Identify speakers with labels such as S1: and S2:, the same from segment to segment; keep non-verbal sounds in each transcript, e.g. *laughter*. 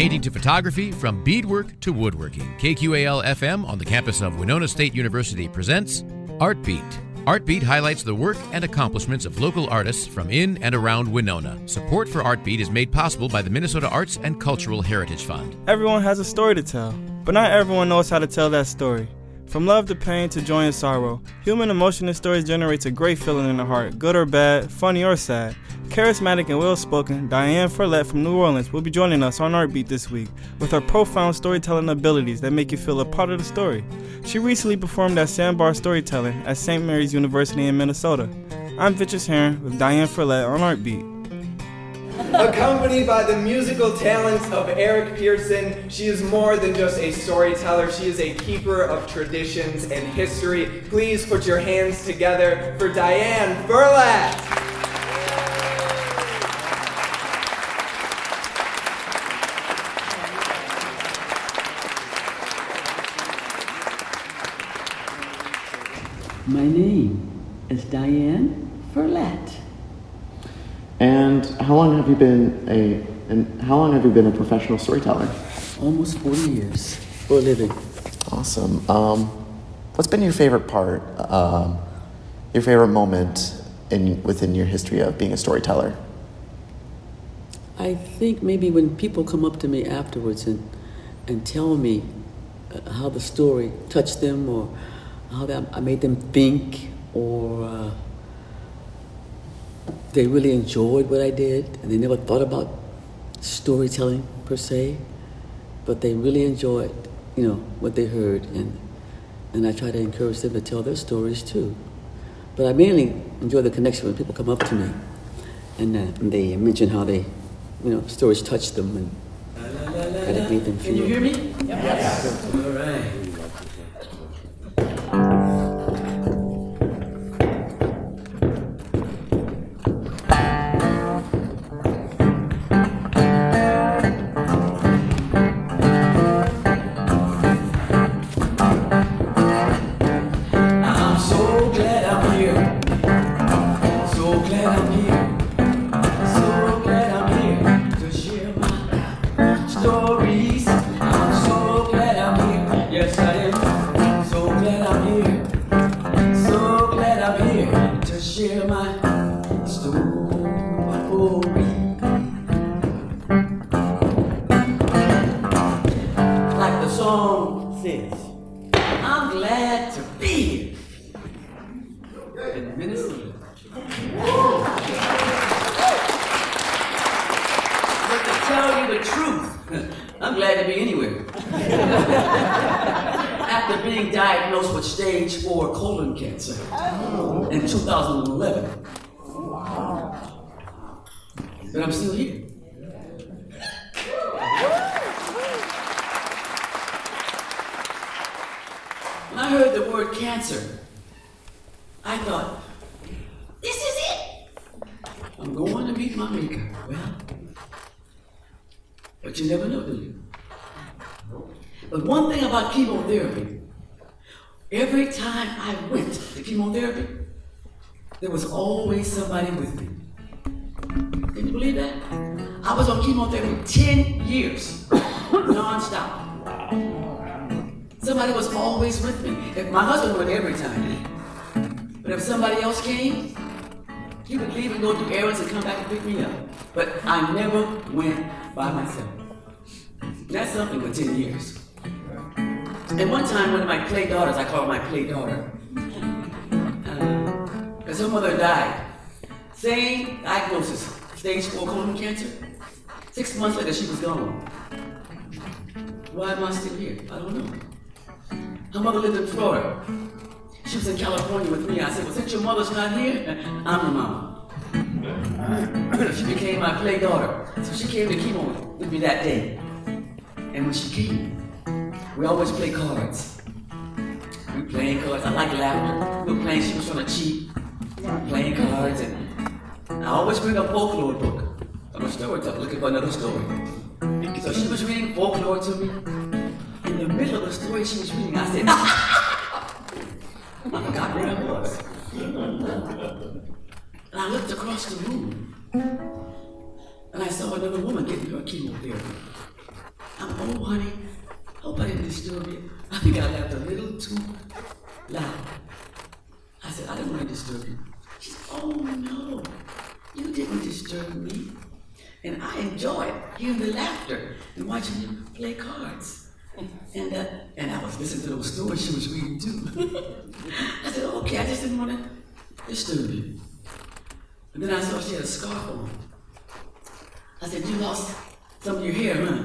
S1: painting to photography, from beadwork to woodworking. KQAL FM on the campus of Winona State University presents Art Beat. Art Beat highlights the work and accomplishments of local artists from in and around Winona. Support for Art Beat is made possible by the Minnesota Arts and Cultural Heritage Fund.
S2: Everyone has a story to tell, but not everyone knows how to tell that story. From love to pain to joy and sorrow, human emotion in stories generates a great feeling in the heart, good or bad, funny or sad. Charismatic and well spoken, Diane Ferlatte from New Orleans will be joining us on Art Beat this week with her profound storytelling abilities that make you feel a part of the story. She recently performed at Sandbar Storytelling at St. Mary's University in Minnesota. I'm Vitchus Heron with Diane Ferlatte on Art Beat.
S3: Accompanied by the musical talents of Eric Pearson, she is more than just a storyteller, she is a keeper of traditions and history. Please put your hands together for Diane Ferlatte.
S4: My name is Diane Ferlatte.
S5: And how long have you been a and how long have you been a professional storyteller?
S4: Almost 40 years for a living.
S5: Awesome. Um, what's been your favorite part, um, your favorite moment in within your history of being a storyteller?
S4: I think maybe when people come up to me afterwards and, and tell me uh, how the story touched them or how that I made them think or uh, they really enjoyed what I did and they never thought about storytelling per se, but they really enjoyed, you know, what they heard and and I try to encourage them to tell their stories too. But I mainly enjoy the connection when people come up to me and, uh, and they mention how they, you know, stories touched them and how it made them feel.
S6: Can you hear me? Yes. All When I heard the word cancer, I thought, this is it. I'm going to meet my maker. Well, but you never know, do you? But one thing about chemotherapy, every time I went to chemotherapy, there was always somebody with me. Can you believe that? I was on chemotherapy 10 years, nonstop. Somebody was always with me. If my husband went every time. But if somebody else came, he would leave and go do errands and come back and pick me up. But I never went by myself. That's something for 10 years. And one time, one of my play daughters, I call her my play daughter, uh, because her mother died. Same diagnosis, stage 4 colon cancer. Six months later, she was gone. Why am I still here? I don't know. Her mother lived in Florida. She was in California with me. I said, Well, since your mother's not here, I'm the mama. *clears throat* she became my play daughter. So she came to chemo with me that day. And when she came, we always play cards. We playing cards. I like laughter. We playing, she was trying to cheat. Playing cards. And I always bring a folklore book. I'm a storyteller looking for another story. So she was reading folklore to me. In the middle of the story she was reading, I said, I forgot where. And I looked across the room. And I saw another woman getting her chemotherapy. I'm, oh, honey, hope I didn't disturb you. I think I laughed a little too loud. I said, I didn't want to disturb you. She said, oh, no, you didn't disturb me. And I enjoyed hearing the laughter and watching you play cards. And, uh, and I was listening to those stories she was reading too. I said, okay, I just didn't want to disturb you. And then I saw she had a scarf on. I said, you lost some of your hair, huh?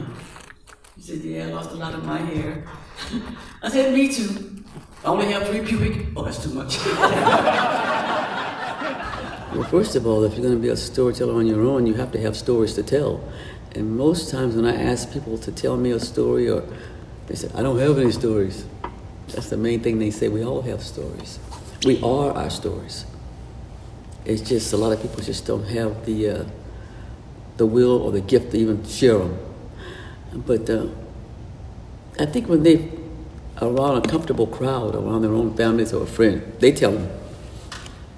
S6: She said, yeah, I lost a lot of my hair. I said, me too. I only have three pubic. Oh, that's too much.
S4: well, first of all, if you're going to be a storyteller on your own, you have to have stories to tell. And most times when I ask people to tell me a story, or they said, I don't have any stories. That's the main thing they say. We all have stories. We are our stories. It's just a lot of people just don't have the uh, the will or the gift to even share them. But uh, I think when they are around a comfortable crowd, around their own families or a friend, they tell them.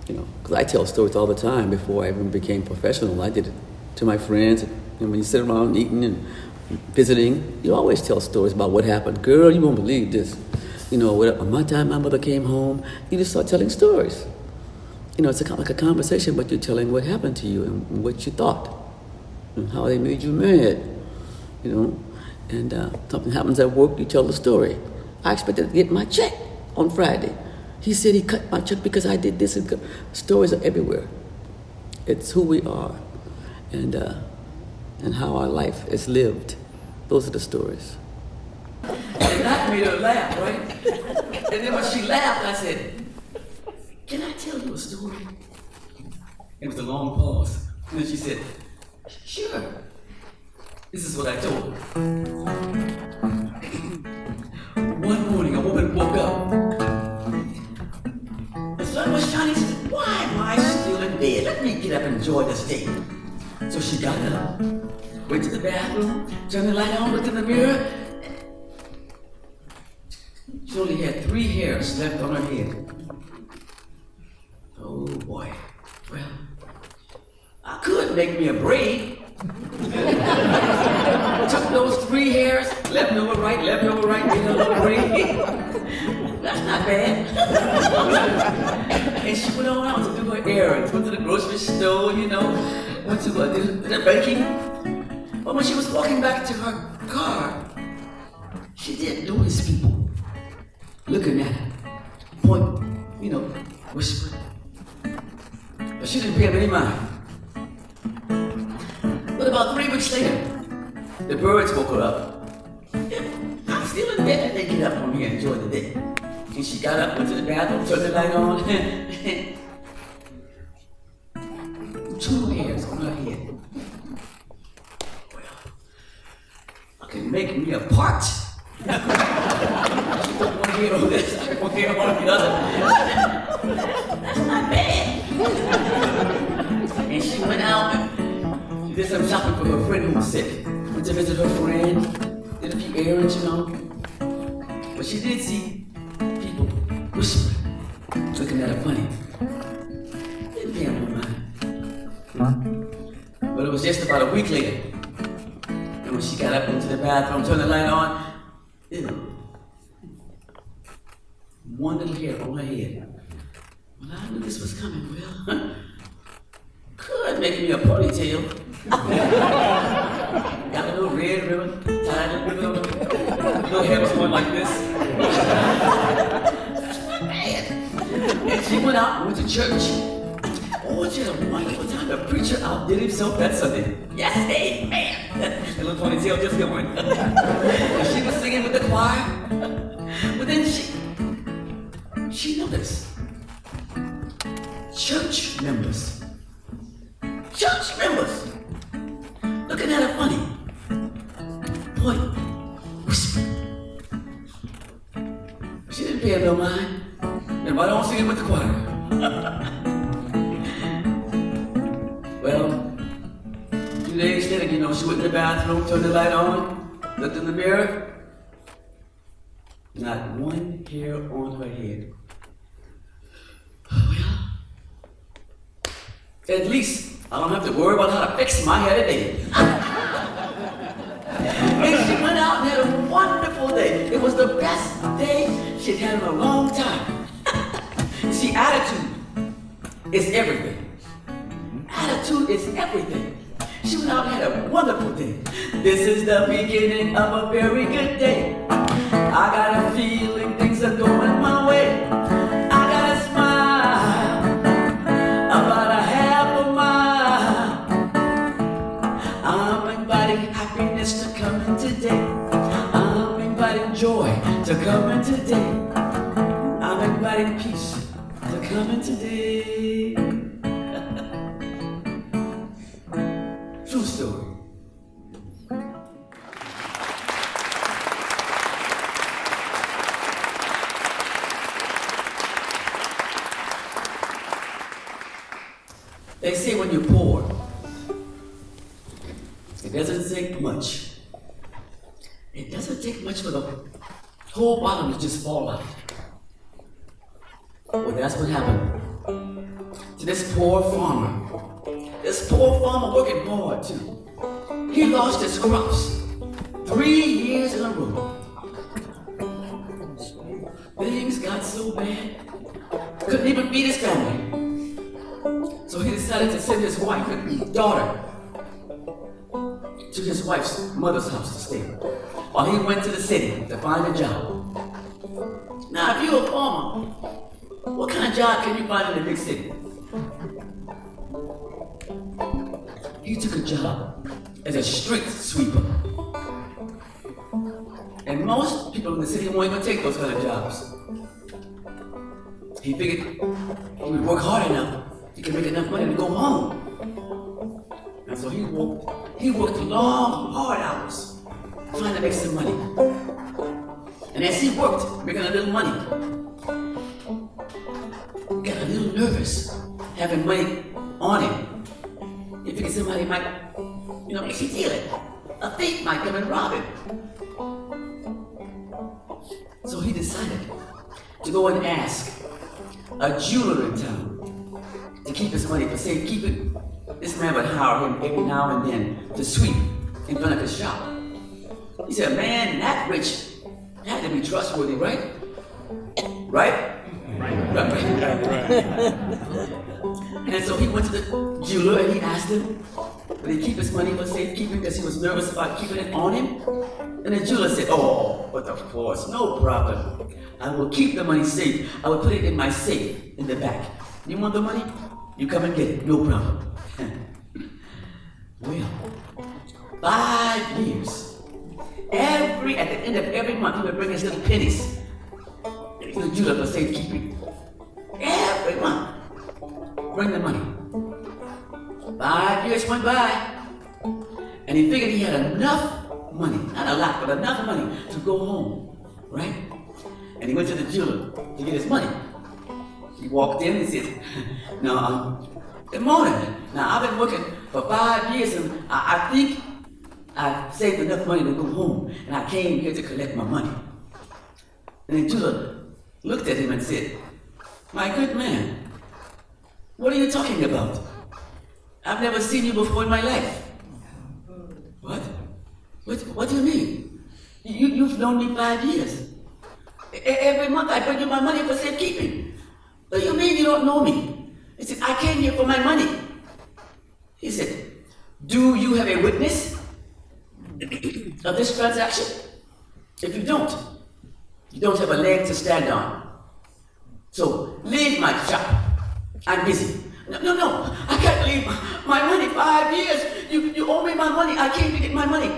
S4: You know, because I tell stories all the time before I even became professional. I did it to my friends. And, when you sit around eating and visiting, you always tell stories about what happened. Girl, you won't believe this. You know, on my time my mother came home, you just start telling stories. You know, it's a, like a conversation, but you're telling what happened to you and what you thought and how they made you mad. You know, and uh, something happens at work, you tell the story. I expected to get my check on Friday. He said he cut my check because I did this. And Stories are everywhere. It's who we are and, uh, and how our life is lived. Those are the stories.
S6: And that made her laugh, right? And then when she laughed, I said, Can I tell you a story? It was a long pause. And then she said, Sure. This is what I told her. One morning, a woman woke up. The sun was shining. She said, Why am I still in bed? Let me get up and enjoy this day. So she got up, went to the bathroom, turned the light on, looked in the mirror. She only had three hairs left on her head. Oh boy. Well, I could make me a braid. *laughs* Took those three hairs, left over right, left over right, made a little braid. That's not bad. *laughs* and she went on out to do her errands, went to the grocery store, you know, went to uh, the, the banking. But when she was walking back to her car, she did notice people looking at her, point, you know, whispering. But she didn't pay them any mind. But about three weeks later, the birds woke her up. I'm still in bed they get up from here and enjoy the day. And she got up, went to the bathroom, turned the light on. *laughs* can make me a part. she put one hair on this, I one hair on the other. That's not bad. and she went out did some shopping for her friend who was sick. Went to visit her friend, did a few errands, you know. But she did see people whispering, looking at her funny. Didn't pay no mind. But it was just about a week later. And when she got up into the bathroom, turned the light on, ew. One little hair on her head. Well, I knew this was coming, Well, *laughs* Could make me a ponytail. *laughs* Got a little red ribbon, tied little, little hair was going like this. *laughs* and she went out and went to church. Oh, had a wonderful time. The preacher outdid himself that Sunday. Yes, amen. That little ponytail just going. and she was singing with the choir. But then she, she noticed church members. Church members looking at her funny. Boy. She didn't pay no mind. And why don't sing it with the choir? *laughs* well, two days later, you know, she went in the bathroom, turned the light on, looked in the mirror. Not one hair on her head. Well, *sighs* at least I don't have to worry about how to fix my hair today. *laughs* and she went out and had a wonderful day. It was the best day she'd had in a long time. *laughs* See, attitude is everything. Attitude is everything. She went out had a wonderful day. This is the beginning of a very good day. I got a feeling things are going my way. I got a smile about a half a mile. I'm inviting happiness to come in today. I'm inviting joy to come in today. I'm inviting peace to come in today. Whole bottom to just fall out. Well, that's what happened to this poor farmer. This poor farmer working hard too. He lost his crops three years in a row. Things got so bad, couldn't even feed his family. So he decided to send his wife and daughter to his wife's mother's house to stay while he went to the city to find a job. Now, if you're a farmer, what kind of job can you find in the big city? He took a job as a street sweeper. And most people in the city won't even take those kind of jobs. He figured he would work hard enough, he could make enough money to go home. And so he worked, he worked long, hard hours, trying to make some money. And as he worked, making a little money, he got a little nervous having money on him. He figured somebody might, you know, actually steal it. A thief might come and rob him. So he decided to go and ask a jeweler in town to keep his money for safekeeping. This man would hire him every now and then to sweep in front of his shop. He said, man, that rich You had to be trustworthy, right? Right? Right. right. and so he went to the jeweler and he asked him, would he keep his money for safekeeping because he was nervous about keeping it on him? And the jeweler said, oh, but of course, no problem. I will keep the money safe. I will put it in my safe in the back. You want the money? You come and get it, no problem. *laughs* well, five years. Every, at the end of every month, he would bring his little pennies the jeweler for safekeeping. Every month. Bring the money. Five years went by, and he figured he had enough money, not a lot, but enough money to go home, right? And he went to the jeweler to get his money. He walked in and said, "No, um, good morning. Now I've been working for five years, and I, I think I've saved enough money to go home, and I came here to collect my money." And the jeweler looked at him and said, "My good man, what are you talking about?" I've never seen you before in my life. What? What, what do you mean? You, you've known me five years. Every month I bring you my money for safekeeping. What do you mean you don't know me? He said, I came here for my money. He said, Do you have a witness *clears throat* of this transaction? If you don't, you don't have a leg to stand on. So leave my shop. I'm busy. No, no, no. I can't leave my money five years. You, you owe me my money. I came to get my money.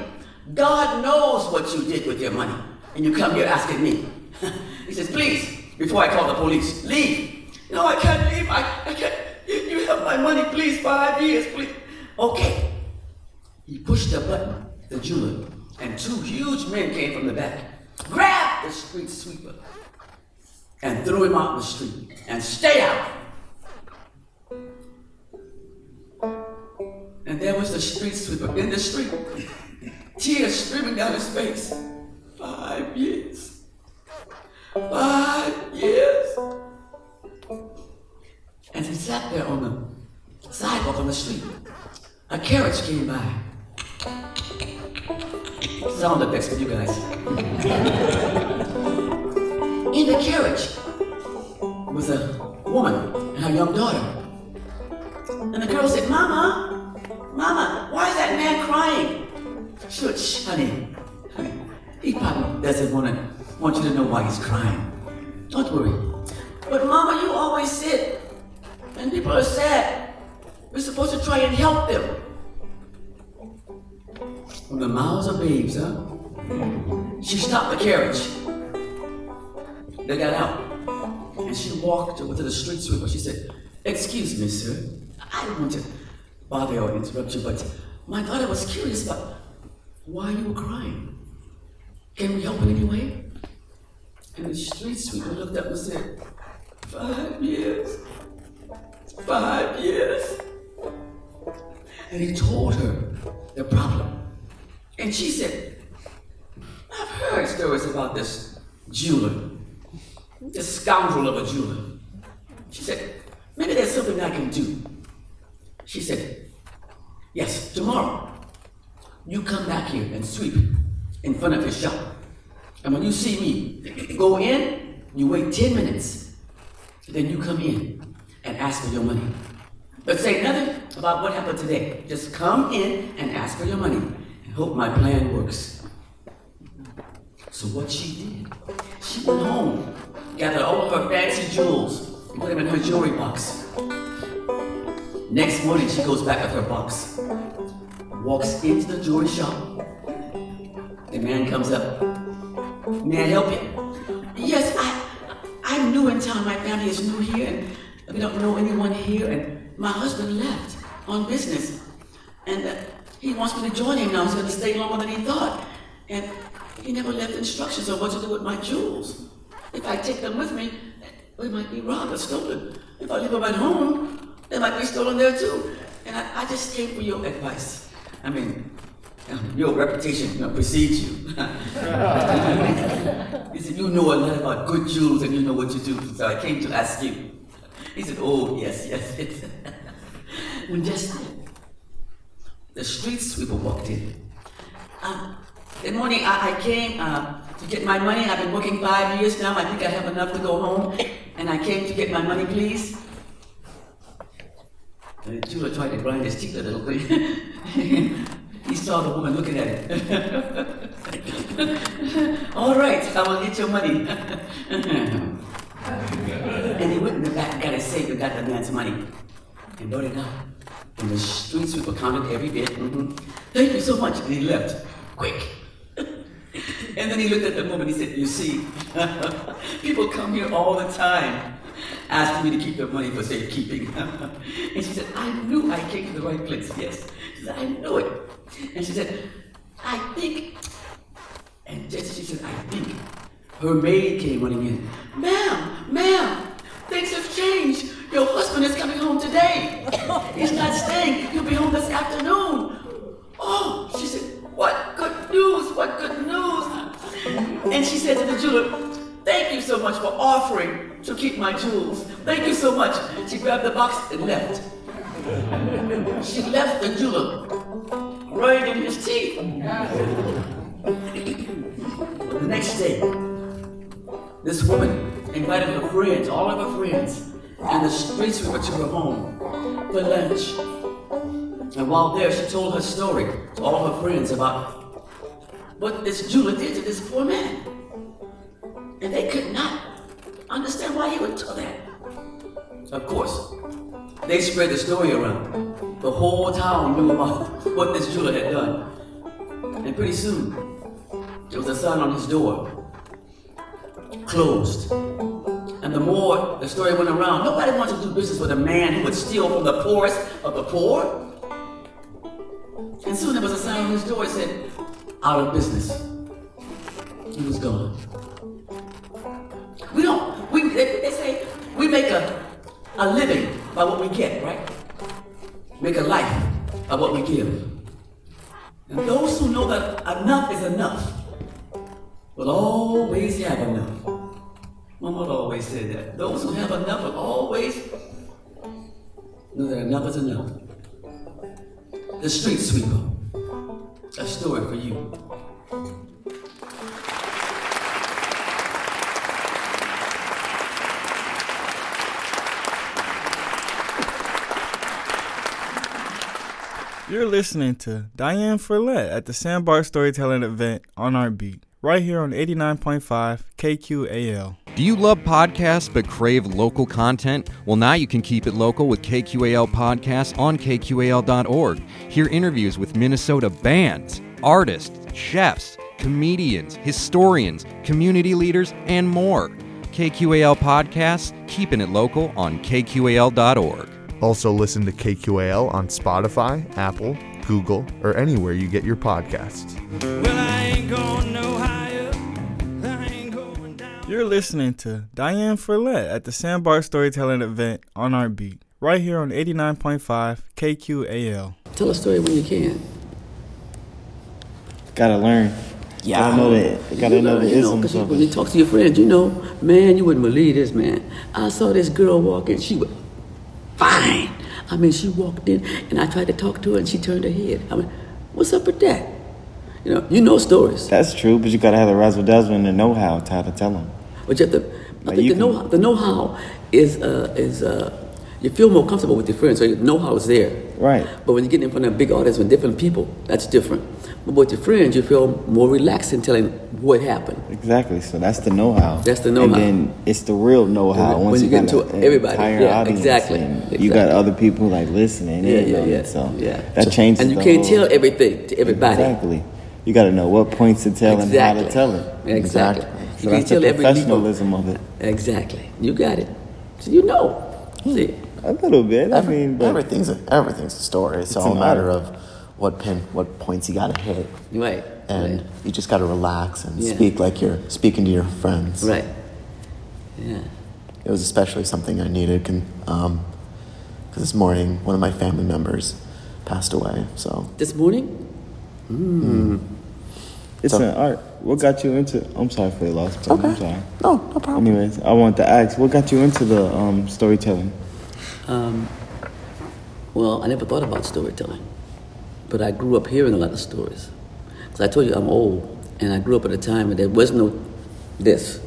S6: God knows what you did with your money. And you come here asking me. *laughs* he says, please, before I call the police, leave. No, I can't leave. I, I can't. You have my money, please. Five years, please. Okay. He pushed the button, the jeweler, and two huge men came from the back, grabbed the street sweeper, and threw him out in the street. And stay out. And there was the street sweeper in the street, tears streaming down his face. Five years. Five years. And he sat there on the sidewalk on the street. A carriage came by. Sound effects for you guys. In the carriage was a woman and her young daughter. And the girl said, Mama, Mama, why is that man crying? Shh, honey. honey. He probably doesn't want to want you to know why he's crying. Don't worry. But Mama, you always said when people are sad, we're supposed to try and help them. From the mouths of babes, huh? She stopped the carriage. They got out. And she walked over to the street sweeper. She said, Excuse me, sir. I don't want to bother or interrupt you, but my daughter was curious about why you were crying. Can we help in any way? And the street sweeper looked up and said, Five years. Five years. And he told her the problem. And she said, I've heard stories about this jeweler, this scoundrel of a jeweler. She said, maybe there's something I can do. She said, yes, tomorrow you come back here and sweep in front of his shop. And when you see me, go in, you wait 10 minutes, then you come in and ask for your money. But say nothing about what happened today. Just come in and ask for your money and hope my plan works. So what she did, she went home, gathered all of her fancy jewels, and put them in her jewelry box. Next morning, she goes back with her box, walks into the jewelry shop. The man comes up. May I help you? Yes, I, I'm new in town. My family is new here, and we don't know anyone here. And my husband left on business, and uh, he wants me to join him now. He's going to stay longer than he thought, and he never left instructions on what to do with my jewels. If I take them with me, they might be robbed or stolen. If I leave them at home, they might be stolen there too. And I, I just came for your advice. I mean, um, your reputation you know, precedes you. *laughs* he said, You know a lot about good jewels and you know what you do. So I came to ask you. He said, Oh, yes, yes. yes. *laughs* when just the street sweeper walked in. Um, good morning. I, I came uh, to get my money. I've been working five years now. I think I have enough to go home. And I came to get my money, please. And Judah tried to grind his teeth a little bit. *laughs* he saw the woman looking at him. *laughs* All right, I will get your money. and he went in the back and got the man's money and brought it out. And the street sweeper counted every bit. Mm-hmm. Thank you so much. And he left quick. *laughs* and then he looked at the woman. He said, You see, *laughs* people come here all the time asking me to keep their money for safekeeping. *laughs* and she said, I knew I came to the right place. Yes. She said, I knew it. And she said, I think. And just as she said, I think, her maid came running in. Ma'am, ma'am, things have changed. Your husband is coming home today. He's not staying. He'll be home this afternoon. Oh, she said, what good news, what good news. And she said to the jeweler, thank you so much for offering to keep my jewels. Thank you so much. She grabbed the box and left. She left the jeweler grinding his teeth. The next day, this woman invited her friends, all of her friends, and the street sweeper to her home for lunch. And while there, she told her story to all her friends about what this jeweler did to this poor man. And they could not understand why he would do that. Of course, they spread the story around. The whole town knew about what this jeweler had done. And pretty soon, there was a sign on his door closed. And the more the story went around, nobody wanted to do business with a man who would steal from the poorest of the poor. And soon there was a sign on his door that said, out of business. He was gone. We don't, we, they, they say we make a, a living by what we get, right? Make a life by what we give. And those who know that enough is enough will always have enough. My mother always said that. Those who have enough always know that enough is enough. The street sweeper. A story for you.
S2: You're listening to Diane Ferlatte at the Sandbar Storytelling event on Art Beat, right here on 89.5 KQAL.
S7: Do you love podcasts but crave local content? Well, now you can keep it local with KQAL Podcasts on KQAL.org. Hear interviews with Minnesota bands, artists, chefs, comedians, historians, community leaders, and more. KQAL Podcasts, keeping it local on KQAL.org.
S8: Also, listen to KQAL on Spotify, Apple, Google, or anywhere you get your podcasts.
S2: You're listening to Diane Ferlatte at the Sandbar Storytelling event on Art Beat, right here on 89.5 KQAL.
S6: Tell a story when you can.
S9: Gotta learn.
S6: Yeah.
S9: Gotta know the, gotta
S6: You
S9: know
S6: learn,
S9: the
S6: you know,
S9: isms
S6: 'cause
S9: of
S6: when you talk to your friends, you know, man, you wouldn't believe this, man. I saw this girl walking, she was fine. I mean, she walked in, and I tried to talk to her, and she turned her head. I mean, what's up with that? You know, you know stories,
S9: That's true, but you gotta have the razzle dazzle and the know how to how to tell them.
S6: But you have to. I think
S9: you
S6: the know-how, the know-how is uh, is uh, you feel more comfortable with your friends, so your know-how is there.
S9: Right.
S6: But when you get in front of a big audience with different people, that's different. But with your friends, you feel more relaxed in telling what happened.
S9: Exactly. So that's the know how.
S6: That's the know-how.
S9: And then it's the real know how.
S6: When
S9: Once
S6: you
S9: you,
S6: get into
S9: an
S6: everybody. Yeah, exactly, exactly.
S9: You got other people like listening
S6: Yeah, yeah, yeah.
S9: So
S6: yeah.
S9: that
S6: So-
S9: changes.
S6: And you can't
S9: whole-
S6: tell everything to everybody.
S9: Exactly. You got to know what points to tell and how to tell it.
S6: Exactly.
S9: So
S6: You
S9: that's
S6: tell
S9: the
S6: every
S9: professionalism of it.
S6: Exactly. You got it. So you know. Hmm. See,
S9: A little bit. I mean, but
S5: everything's a, everything's a story. It's,
S9: It's
S5: all a matter of what pin, what points you got to hit,
S6: right.
S5: and you just got to relax and
S6: Yeah.
S5: speak like you're speaking to your friends.
S6: Right. Yeah.
S5: It was especially something I needed because um this morning one of my family members passed away. So
S6: This morning? Hmm. Hmm.
S9: It's
S5: So-
S9: an art. What got you into? I'm sorry for your loss. But I'm sorry.
S5: no, no problem.
S9: Anyways, I want to ask, what got you into the um, storytelling?
S6: Um, well, I never thought about storytelling, but I grew up hearing a lot of stories. Because I told you I'm old, and I grew up at a time when there was no this,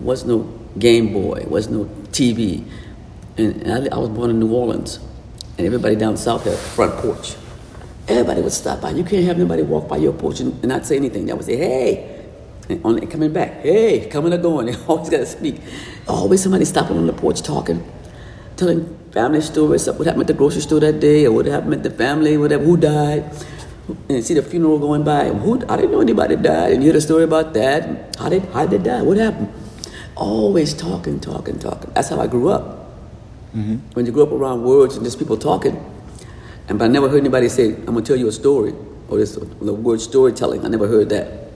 S6: was no Game Boy, was no TV, and, and I, I was born in New Orleans, and everybody down south had a front porch. Everybody would stop by. You can't have nobody walk by your porch and, not say anything. They would say, "Hey," and only coming back, "Hey," coming or going. *laughs* They always got to speak. Always somebody stopping on the porch talking telling family stories, what happened at the grocery store that day, or what happened at the family, whatever, who died, and see the funeral going by. Who I didn't know anybody died, and you hear the story about that. How did how did they die? What happened? Always talking, talking, talking. That's how I grew up. Mm-hmm. When you grow up around words and just people talking, and but I never heard anybody say, "I'm gonna tell you a story," or this the word storytelling. I never heard that.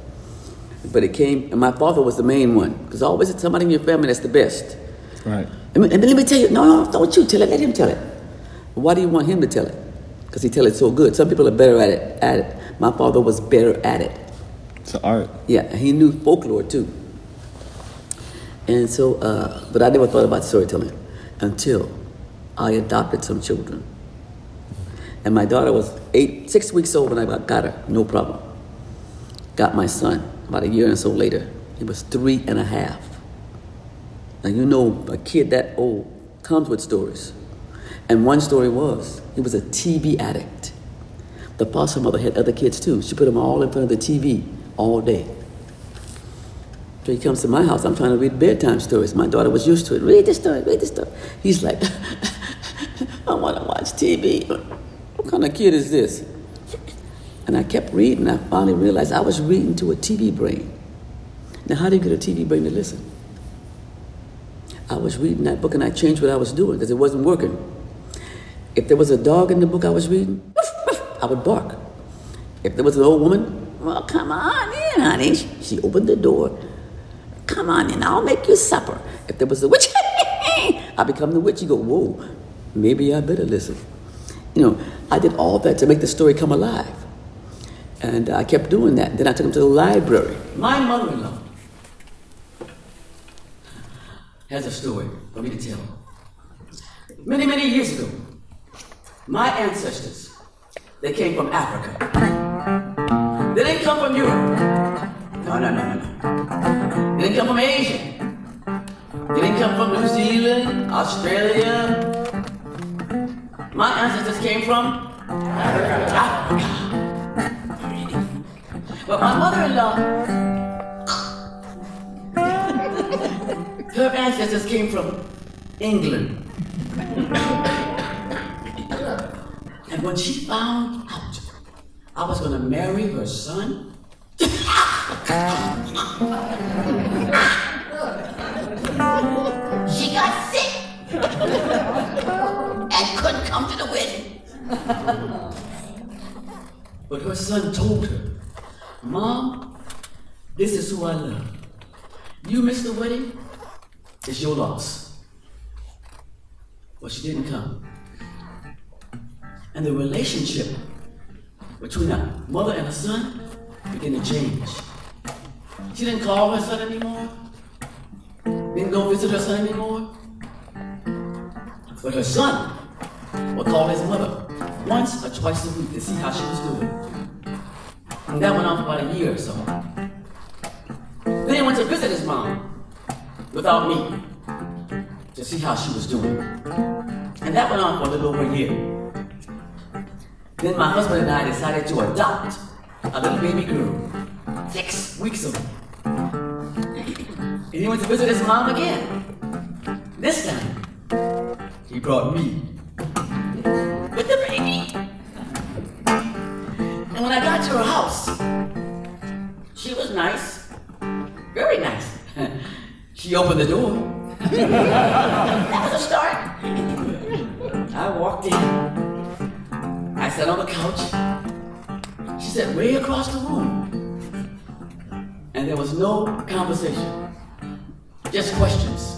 S6: But it came, and my father was the main one, because always it's somebody in your family that's the best.
S9: Right.
S6: And and let me tell you, no, no, don't you tell it. Let him tell it. Why do you want him to tell it? Because he tell it so good. Some people are better at it. At it. My father was better at it.
S9: It's an art.
S6: Yeah, he knew folklore too. And so, uh, but I never thought about storytelling until I adopted some children. And my daughter was eight, six weeks old when I got, her, no problem. Got my son about a year and so later. He was three and a half. Now you know a kid that old comes with stories. And one story was he was a TV addict. The foster mother had other kids too. She put them all in front of the TV all day. So he comes to my house. I'm trying to read bedtime stories. My daughter was used to it. Read this story. Read this story. He's like, *laughs* I want to watch TV. Kind of kid is this? And I kept reading. I finally realized I was reading to a TV brain. Now, how do you get a TV brain to listen? I was reading that book and I changed what I was doing because it wasn't working. If there was a dog in the book I was reading, I would bark. If there was an old woman, well, come on in, honey. She opened the door. Come on in, I'll make you supper. If there was a witch, *laughs* I become the witch. You go, whoa, maybe I better listen. You know, I did all that to make the story come alive. And I kept doing that. Then I took him to the library. My mother in law has a story for me to tell. Many, many years ago, my ancestors, they came from Africa. They didn't come from Europe. No, no, no, no, no. They didn't come from Asia. They didn't come from New Zealand, Australia. My ancestors came from Africa. *laughs* But my mother-in-law, her ancestors came from England. and when she found out I was gonna marry her son, *laughs* she got sick and couldn't come to the wedding. *laughs* But her son told her, Mom, this is who I love. You missed the wedding, it's your loss. But she didn't come. And the relationship between a mother and a son began to change. She didn't call her son anymore, didn't go visit her son anymore. But her son would call his mother once or twice a week to see how she was doing. And that went on for about a year or so. Then he went to visit his mom without me to see how she was doing. And that went on for a little over a year. Then my husband and I decided to adopt a little baby girl, six weeks old. And he went to visit his mom again. This time, he brought me to her house, she was nice, very nice. *laughs* she opened the door. that was a start. I walked in. I sat on the couch. She sat way across the room. And there was no conversation, just questions.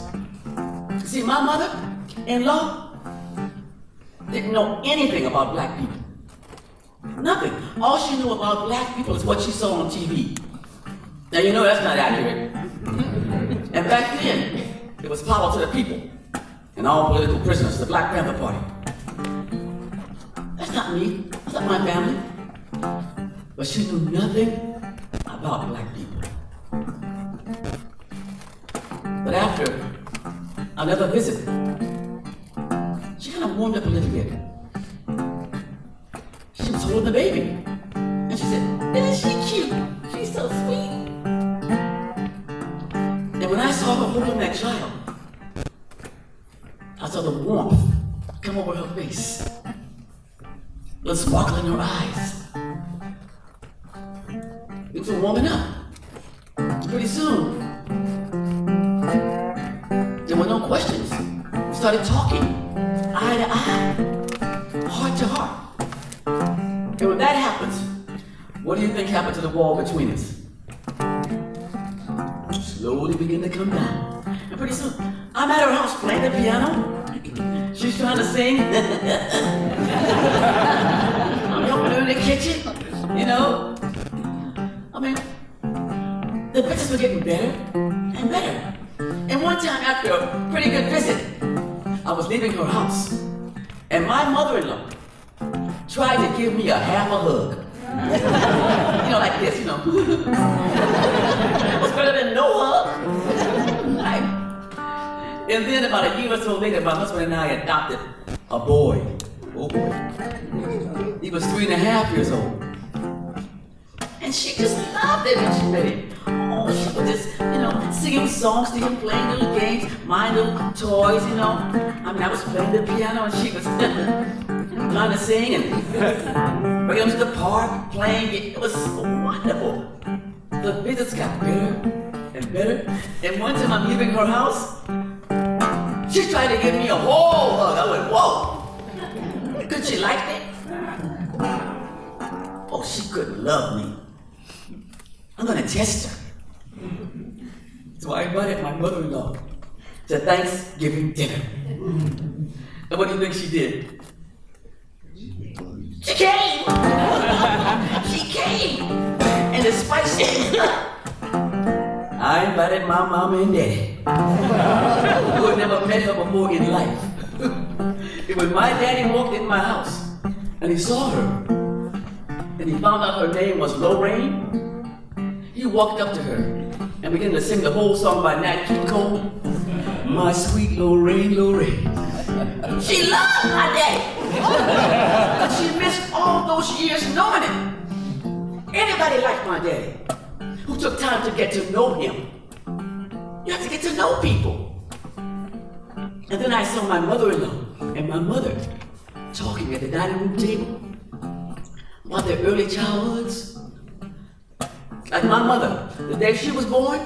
S6: See, my mother in law didn't know anything about black people. Nothing. All she knew about black people is what she saw on TV. Now, you know that's not accurate. and back then, it was power to the people and all political prisoners, the Black Panther Party. That's not me. That's not my family. But she knew nothing about black people. But after another visit, she kind of warmed up a little bit. Holding the baby. And she said, Isn't she cute? She's so sweet. And when I saw her holding that child, I saw the warmth come over her face, the sparkle in her eyes. Between us? Slowly begin to come down. And pretty soon, I'm at her house playing the piano. She's trying to sing. *laughs* I'm helping her in the kitchen, you know. I mean, the visits were getting better and better. And one time after a pretty good visit, I was leaving her house, and my mother-in-law tried to give me a half a hug. A year or so later, my husband and I adopted a boy. Oh boy. He was three and a half years old. And she just loved it when she met him. Oh, she would just, you know, singing songs to him, playing little games, my little toys, you know. I mean, I was playing the piano and she was *laughs* trying to sing and *laughs* bring him to the park, playing it. It was so wonderful. The visits got better and better. And one time I'm leaving her house, she tried to give me a whole hug. I went, whoa. Could she like me? Oh, she couldn't love me. I'm gonna test her. So I invited my mother-in-law to Thanksgiving dinner. And what do you think she did? She came! *laughs* she came! And despite she I invited my mama and daddy, who had never met her before in life. it was my daddy walked in my house and he saw her, and he found out her name was Lorraine, he walked up to her and began to sing the whole song by Nat King Cole. My sweet Lorraine, Lorraine, She loved my daddy. but she missed all those years knowing him. Anybody like my daddy who took time to get to know him. You have to get to know people. And then I saw my mother-in-law and my mother talking at the dining room table about their early childhoods. Like my mother, the day she was born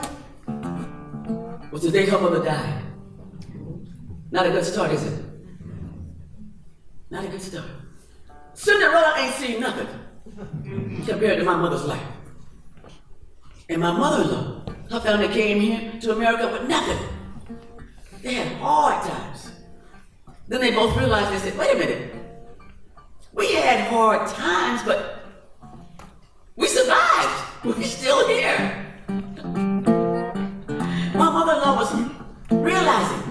S6: was the day her mother died. Not a good start, is it? Not a good start. Cinderella ain't seen nothing compared to my mother's life. And my mother-in-law, her family came here to America with nothing. They had hard times. Then they both realized, they said, wait a minute. We had hard times, but we survived. We're still here. My mother-in-law was realizing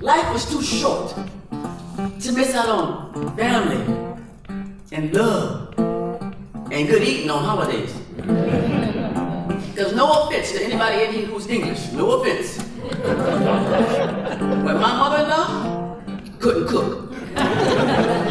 S6: life was too short to miss out on family and love and good eating on holidays. Because no offense to anybody in here who's English, no offense. But my mother-in-law couldn't cook.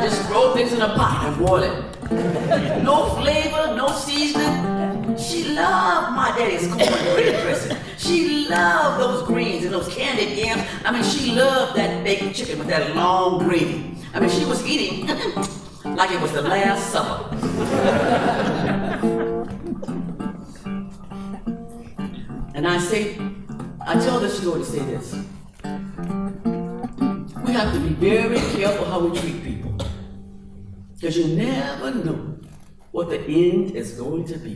S6: Just throw things in a pot and boil it. No flavor, no seasoning. She loved my daddy's cornbread dressing. She loved those greens and those candied yams. I mean, she loved that baked chicken with that long gravy. I mean, she was eating *laughs* like it was the last supper. And I say, I tell this story to say this. We have to be very careful how we treat people. Because you never know what the end is going to be.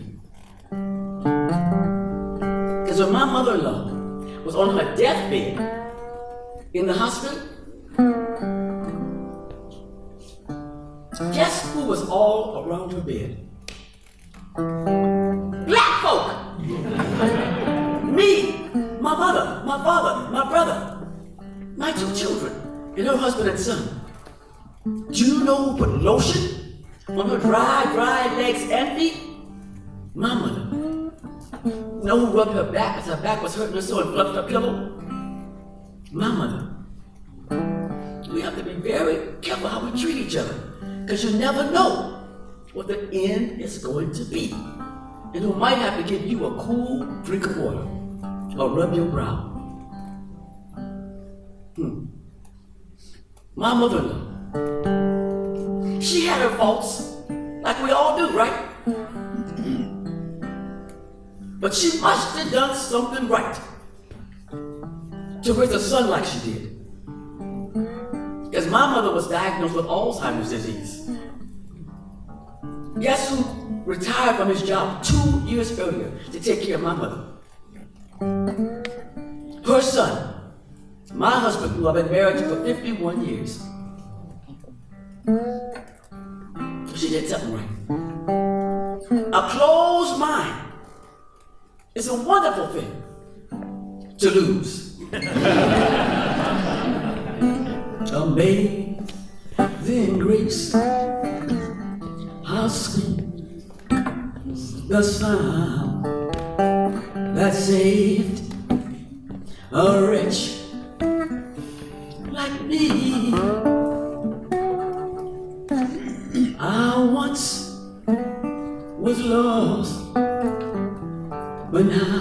S6: Because when my mother in law was on her deathbed in the hospital, guess who was all around her bed? Black folk! Me, my mother, my father, my brother, my two children, and her husband and son. Do you know who put lotion on her dry, dry legs and feet? My mother. Know who rubbed her back as her back was hurting her so and fluffed her pillow? My mother. We have to be very careful how we treat each other, because you never know what the end is going to be. And who might have to give you a cool drink of water or rub your brow. Hmm. My mother-in-law. She had her faults, like we all do, right? But she must have done something right to raise a son like she did. Because my mother was diagnosed with Alzheimer's disease. Guess who retired from his job two years earlier to take care of my mother? Her son, my husband, who I've been married to for 51 years. She did something right. A closed mind is a wonderful thing to lose. Amazing grace, how sweet the sound that saved a wretch like me. I once was lost, but now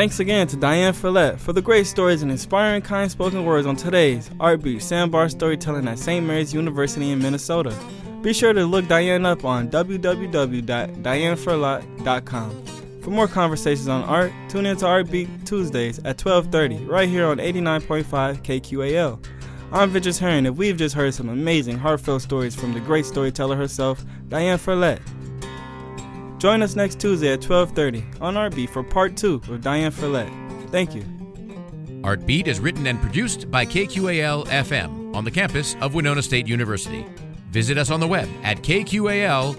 S2: Thanks again to Diane Ferlatte for the great stories and inspiring kind spoken words on today's Art Beat Sandbar Storytelling at St. Mary's University in Minnesota. Be sure to look Diane up on www.dianeferlatte.com. For more conversations on art, tune in to Art Beat Tuesdays at 12:30 right here on 89.5 KQAL. I'm Ventures Herring, and we've just heard some amazing, heartfelt stories from the great storyteller herself, Diane Ferlatte. Join us next Tuesday at 12:30 on Art Beat for part two with Diane Ferlatte. Thank you.
S1: Artbeat is written and produced by KQAL FM on the campus of Winona State University. Visit us on the web at kqal.org.